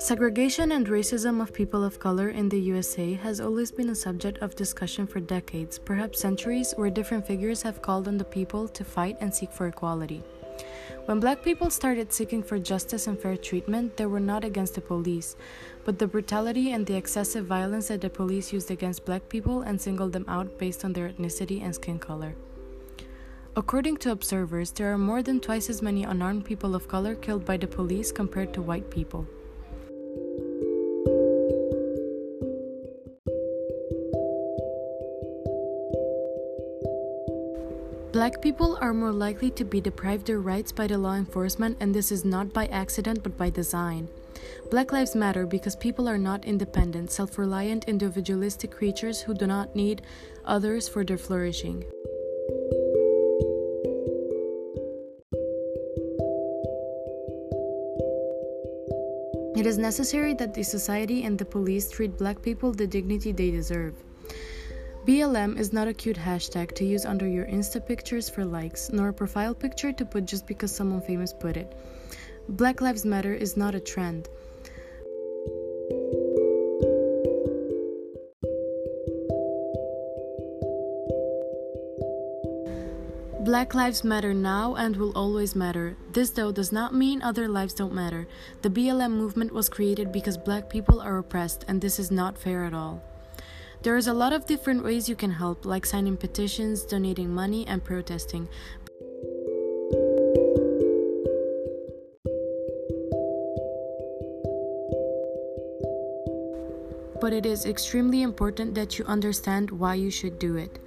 Segregation and racism of people of color in the USA has always been a subject of discussion for decades, perhaps centuries, where different figures have called on the people to fight and seek for equality. When black people started seeking for justice and fair treatment, they were not against the police, but the brutality and the excessive violence that the police used against black people and singled them out based on their ethnicity and skin color. According to observers, there are more than twice as many unarmed people of color killed by the police compared to white people. Black people are more likely to be deprived their rights by the law enforcement, and this is not by accident but by design. Black lives matter because people are not independent, self reliant, individualistic creatures who do not need others for their flourishing. It is necessary that the society and the police treat black people the dignity they deserve. BLM is not a cute hashtag to use under your Insta pictures for likes, nor a profile picture to put just because someone famous put it. Black Lives Matter is not a trend. Black lives matter now and will always matter. This, though, does not mean other lives don't matter. The BLM movement was created because black people are oppressed, and this is not fair at all. There is a lot of different ways you can help, like signing petitions, donating money, and protesting. But it is extremely important that you understand why you should do it.